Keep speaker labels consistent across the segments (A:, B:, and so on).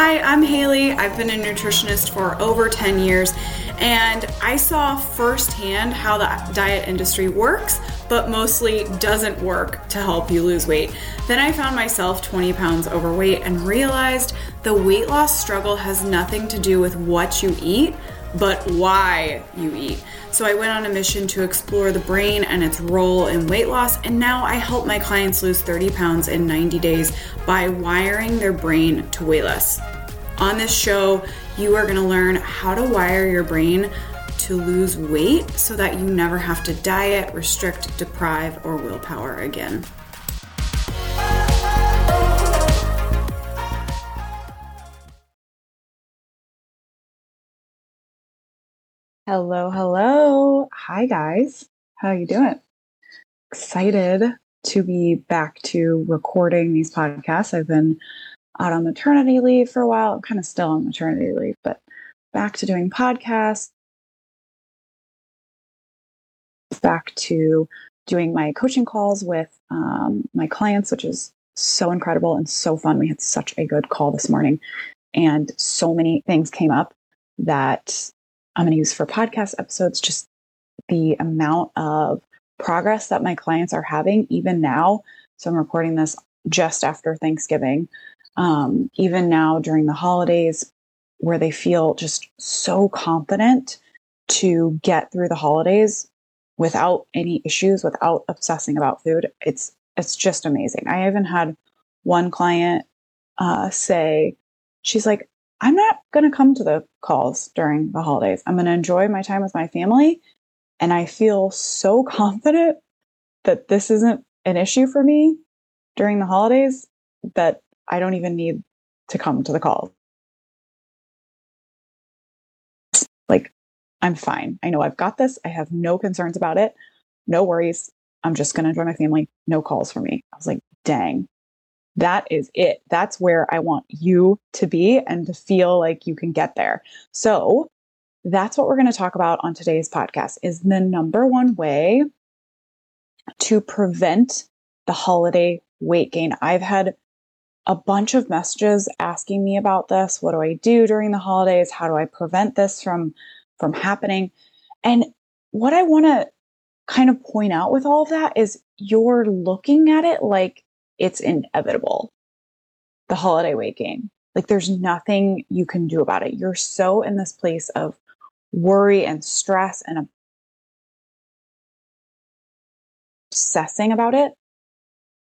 A: Hi, I'm Hayley. I've been a nutritionist for over 10 years, and I saw firsthand how the diet industry works, but mostly doesn't work to help you lose weight. Then I found myself 20 pounds overweight and realized the weight loss struggle has nothing to do with what you eat but why you eat. So I went on a mission to explore the brain and its role in weight loss, and now I help my clients lose 30 pounds in 90 days by wiring their brain to weigh less. On this show, you are going to learn how to wire your brain to lose weight so that you never have to diet, restrict, deprive, or willpower again.
B: Hello, hello. Hi guys. How you doing? Excited to be back to recording these podcasts. I've been out on maternity leave for a while. I'm kind of still on maternity leave, but back to doing podcasts. Back to doing my coaching calls with um, my clients, which is so incredible and so fun. We had such a good call this morning, and so many things came up that I'm going to use for podcast episodes, just the amount of progress that my clients are having, even now. So I'm recording this just after Thanksgiving, um, even now during the holidays, where they feel just so confident to get through the holidays without any issues, without obsessing about food. It's it's just amazing. I even had one client uh, say, she's like, I'm not going to come to the calls during the holidays. I'm going to enjoy my time with my family. And I feel so confident that this isn't an issue for me during the holidays that I don't even need to come to the call. Like, I'm fine. I know I've got this. I have no concerns about it. No worries. I'm just going to enjoy my family. No calls for me. I was like, dang, that is it. That's where I want you to be and to feel like you can get there. So that's what we're going to talk about on today's podcast is the number one way to prevent the holiday weight gain. I've had a bunch of messages asking me about this. What do I do during the holidays? How do I prevent this from from happening? And what I want to kind of point out with all of that is you're looking at it like it's inevitable. The holiday weight gain. Like there's nothing you can do about it. You're so in this place of worry and stress and obsessing about it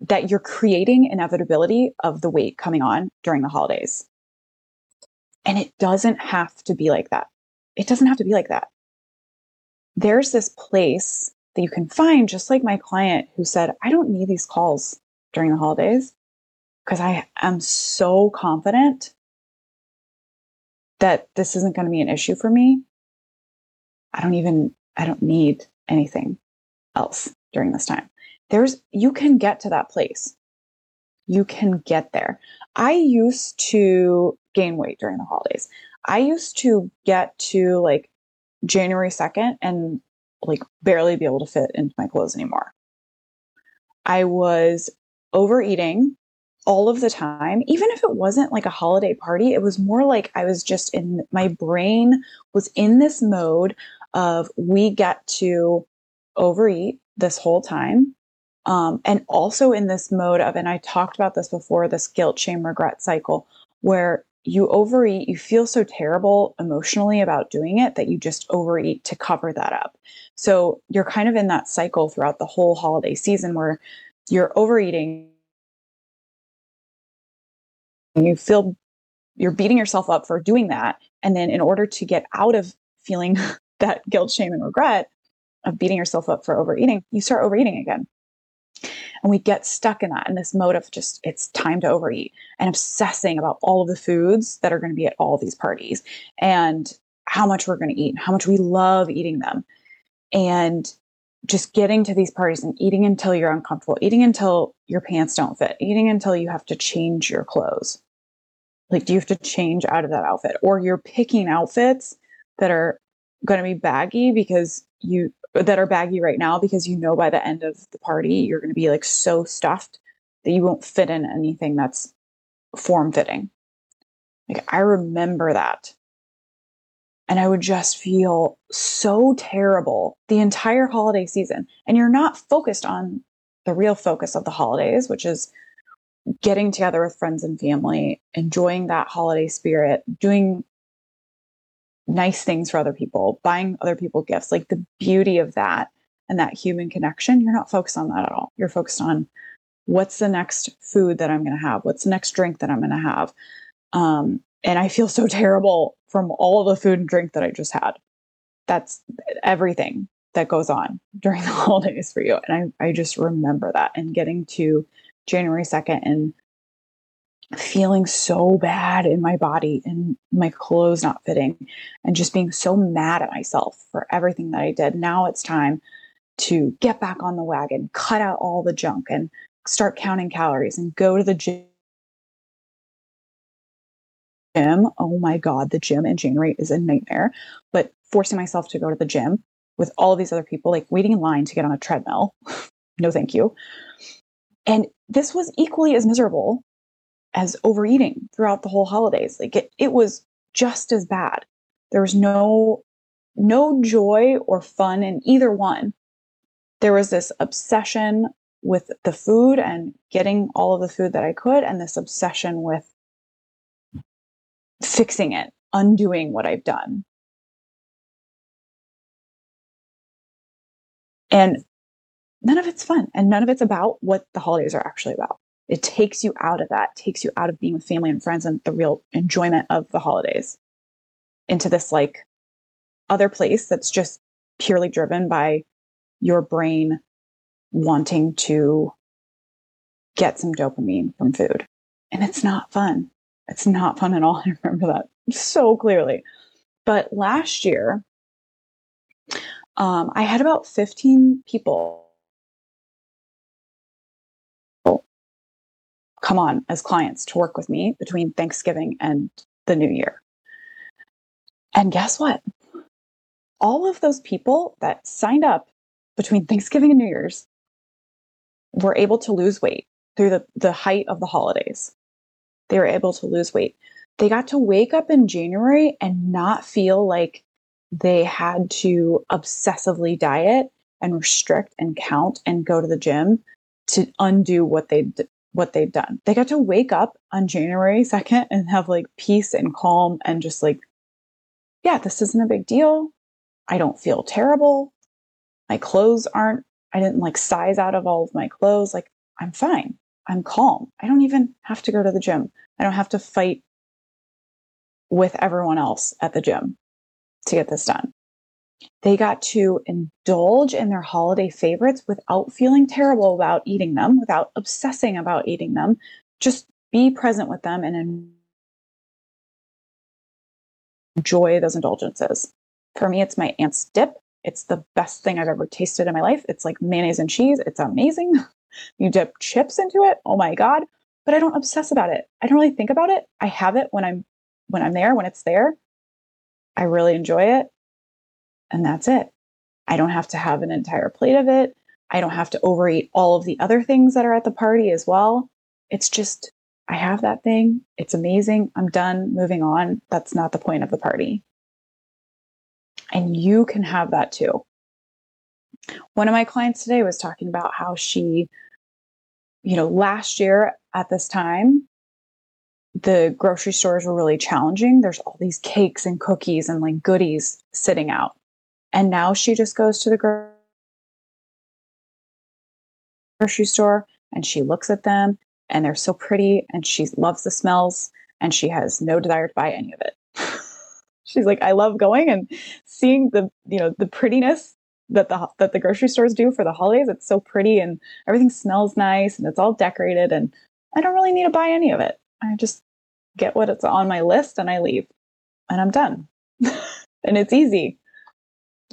B: that you're creating inevitability of the weight coming on during the holidays. And it doesn't have to be like that. It doesn't have to be like that. There's this place that you can find, just like my client who said, I don't need these calls during the holidays because I am so confident that this isn't going to be an issue for me. I don't even, I don't need anything else during this time. There's, you can get to that place. You can get there. I used to gain weight during the holidays. I used to get to like January 2nd and like barely be able to fit into my clothes anymore. I was overeating all of the time, even if it wasn't like a holiday party, it was more like I was just in my brain was in this mode of we get to overeat this whole time. Um, and also in this mode of, and I talked about this before, this guilt, shame, regret cycle, where you overeat, you feel so terrible emotionally about doing it that you just overeat to cover that up. So you're kind of in that cycle throughout the whole holiday season where you're overeating. You feel you're beating yourself up for doing that. And then in order to get out of feeling that guilt shame and regret of beating yourself up for overeating you start overeating again and we get stuck in that in this mode of just it's time to overeat and obsessing about all of the foods that are going to be at all these parties and how much we're going to eat and how much we love eating them and just getting to these parties and eating until you're uncomfortable, eating until your pants don't fit, eating until you have to change your clothes. Like, do you have to change out of that outfit? Or you're picking outfits that are going to be baggy because you, that are baggy right now because you know by the end of the party, you're going to be like so stuffed that you won't fit in anything that's form fitting. Like I remember that. And I would just feel so terrible the entire holiday season. And you're not focused on the real focus of the holidays, which is getting together with friends and family, enjoying that holiday spirit, doing nice things for other people, buying other people gifts, like the beauty of that and that human connection, you're not focused on that at all. You're focused on what's the next food that I'm going to have? What's the next drink that I'm going to have? Um, and I feel so terrible from all the food and drink that I just had. That's everything that goes on during the holidays for you. And I, I just remember that and getting to January 2nd and feeling so bad in my body and my clothes not fitting and just being so mad at myself for everything that I did. Now it's time to get back on the wagon, cut out all the junk and start counting calories and go to the gym. Oh my God, the gym in January is a nightmare. But forcing myself to go to the gym with all these other people, like waiting in line to get on a treadmill. no, thank you. And this was equally as miserable as overeating throughout the whole holidays. Like it, it was just as bad. There was no no joy or fun in either one. There was this obsession with the food and getting all of the food that I could, and this obsession with fixing it, undoing what I've done. And none of it's fun and none of it's about what the holidays are actually about. It takes you out of that, takes you out of being with family and friends and the real enjoyment of the holidays into this like other place that's just purely driven by your brain wanting to get some dopamine from food. And it's not fun. It's not fun at all. I remember that so clearly. But last year, um, I had about 15 people come on as clients to work with me between Thanksgiving and the new year. And guess what? All of those people that signed up between Thanksgiving and New Year's were able to lose weight through the, the height of the holidays. They were able to lose weight. They got to wake up in January and not feel like they had to obsessively diet and restrict and count and go to the gym to undo what they what they've done. They got to wake up on January 2nd and have like peace and calm and just like yeah, this isn't a big deal. I don't feel terrible. My clothes aren't I didn't like size out of all of my clothes. Like, I'm fine. I'm calm. I don't even have to go to the gym. I don't have to fight with everyone else at the gym to get this done. They got to indulge in their holiday favorites without feeling terrible about eating them, without obsessing about eating them. Just be present with them and enjoy those indulgences. For me, it's my aunt's dip. It's the best thing I've ever tasted in my life. It's like mayonnaise and cheese. It's amazing. you dip chips into it. Oh my God. But I don't obsess about it. I don't really think about it. I have it when I'm when I'm there, when it's there. I really enjoy it. And that's it. I don't have to have an entire plate of it. I don't have to overeat all of the other things that are at the party as well. It's just, I have that thing. It's amazing. I'm done moving on. That's not the point of the party. And you can have that too. One of my clients today was talking about how she, you know, last year at this time, the grocery stores were really challenging. There's all these cakes and cookies and like goodies sitting out. And now she just goes to the grocery store and she looks at them and they're so pretty and she loves the smells and she has no desire to buy any of it she's like, I love going and seeing the, you know, the prettiness that the that the grocery stores do for the holidays. It's so pretty and everything smells nice and it's all decorated and I don't really need to buy any of it. I just get what it's on my list and I leave and I'm done. and it's easy.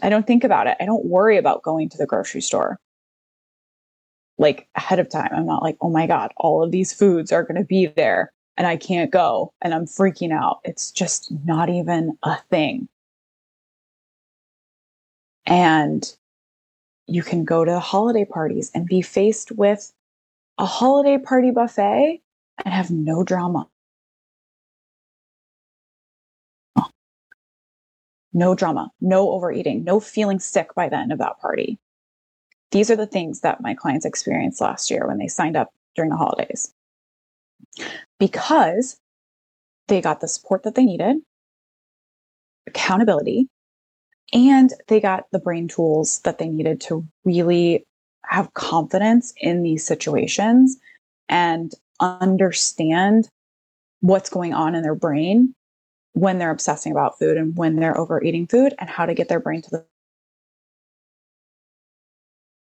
B: I don't think about it. I don't worry about going to the grocery store like ahead of time. I'm not like, oh my God, all of these foods are going to be there and I can't go and I'm freaking out. It's just not even a thing. And you can go to holiday parties and be faced with a holiday party buffet and have no drama. No drama, no overeating, no feeling sick by the end of that party. These are the things that my clients experienced last year when they signed up during the holidays. Because they got the support that they needed, accountability, and they got the brain tools that they needed to really have confidence in these situations and understand what's going on in their brain when they're obsessing about food and when they're overeating food and how to get their brain to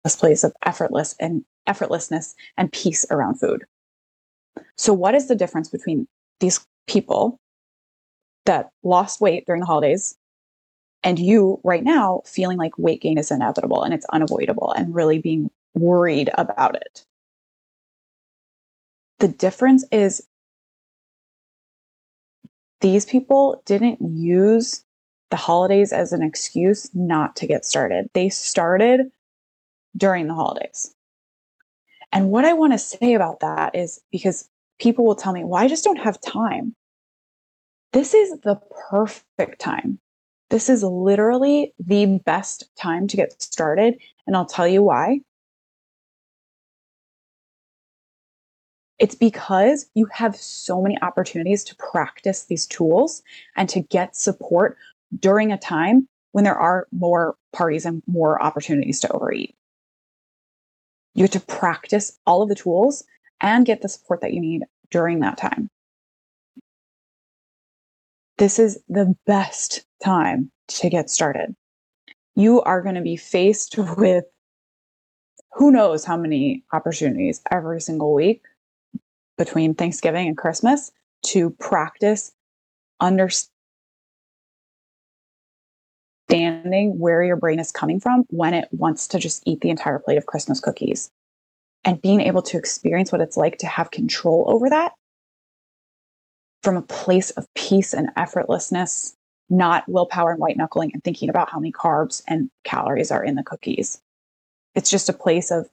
B: this place of effortless and effortlessness and peace around food. So what is the difference between these people that lost weight during the holidays and you right now feeling like weight gain is inevitable and it's unavoidable and really being worried about it? The difference is these people didn't use the holidays as an excuse not to get started. They started during the holidays. And what I want to say about that is because people will tell me, well, I just don't have time. This is the perfect time. This is literally the best time to get started. And I'll tell you why. It's because you have so many opportunities to practice these tools and to get support during a time when there are more parties and more opportunities to overeat. You get to practice all of the tools and get the support that you need during that time. This is the best time to get started. You are going to be faced with who knows how many opportunities every single week between Thanksgiving and Christmas to practice understanding where your brain is coming from when it wants to just eat the entire plate of Christmas cookies and being able to experience what it's like to have control over that from a place of peace and effortlessness, not willpower and white knuckling and thinking about how many carbs and calories are in the cookies. It's just a place of,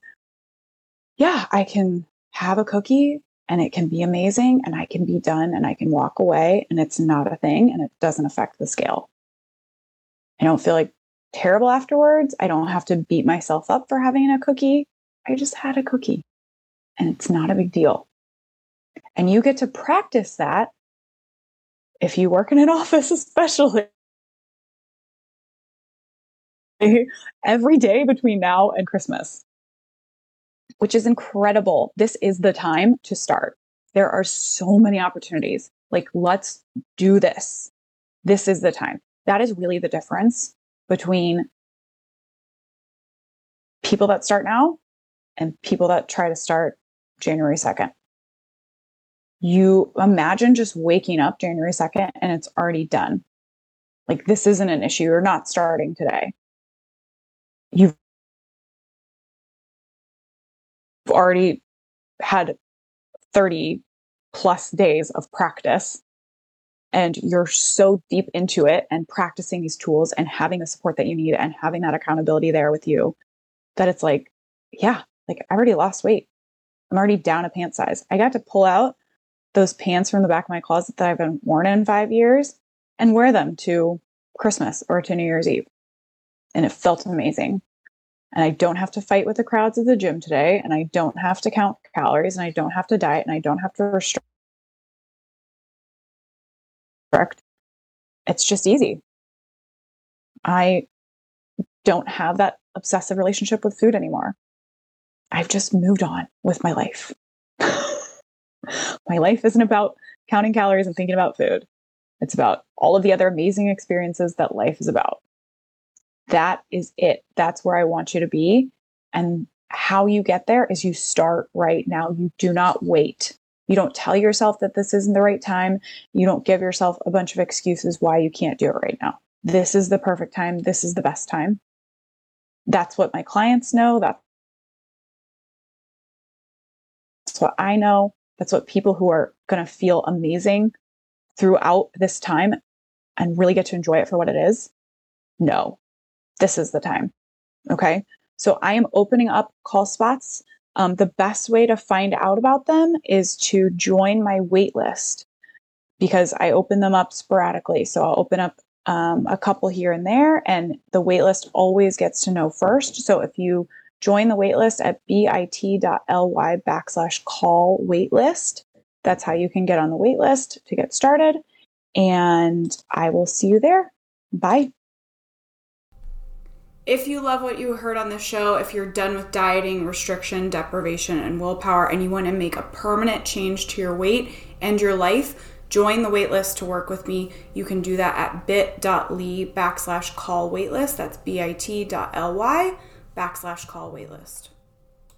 B: yeah, I can have a cookie and it can be amazing and I can be done and I can walk away and it's not a thing and it doesn't affect the scale. I don't feel like terrible afterwards. I don't have to beat myself up for having a cookie. I just had a cookie and it's not a big deal. And you get to practice that if you work in an office, especially every day between now and Christmas which is incredible. This is the time to start. There are so many opportunities. Like, let's do this. This is the time. That is really the difference between people that start now and people that try to start January 2nd. You imagine just waking up January 2nd and it's already done. Like, this isn't an issue. You're not starting today. You've already had 30 plus days of practice and you're so deep into it and practicing these tools and having the support that you need and having that accountability there with you that it's like, yeah, like I already lost weight. I'm already down a pant size. I got to pull out those pants from the back of my closet that I've been worn in five years and wear them to Christmas or to New Year's Eve. And it felt amazing and I don't have to fight with the crowds at the gym today, and I don't have to count calories, and I don't have to diet, and I don't have to restrict. It's just easy. I don't have that obsessive relationship with food anymore. I've just moved on with my life. my life isn't about counting calories and thinking about food. It's about all of the other amazing experiences that life is about that is it. That's where I want you to be. And how you get there is you start right now. You do not wait. You don't tell yourself that this isn't the right time. You don't give yourself a bunch of excuses why you can't do it right now. This is the perfect time. This is the best time. That's what my clients know. That's what I know. That's what people who are going to feel amazing throughout this time and really get to enjoy it for what it is know this is the time. Okay. So I am opening up call spots. Um, the best way to find out about them is to join my wait list because I open them up sporadically. So I'll open up um, a couple here and there, and the waitlist always gets to know first. So if you join the waitlist at bit.ly backslash call waitlist, that's how you can get on the waitlist to get started. And I will see you there. Bye.
A: If you love what you heard on the show, if you're done with dieting, restriction, deprivation, and willpower, and you want to make a permanent change to your weight and your life, join the waitlist to work with me. You can do that at bit.ly backslash call waitlist. That's bit.ly backslash call waitlist.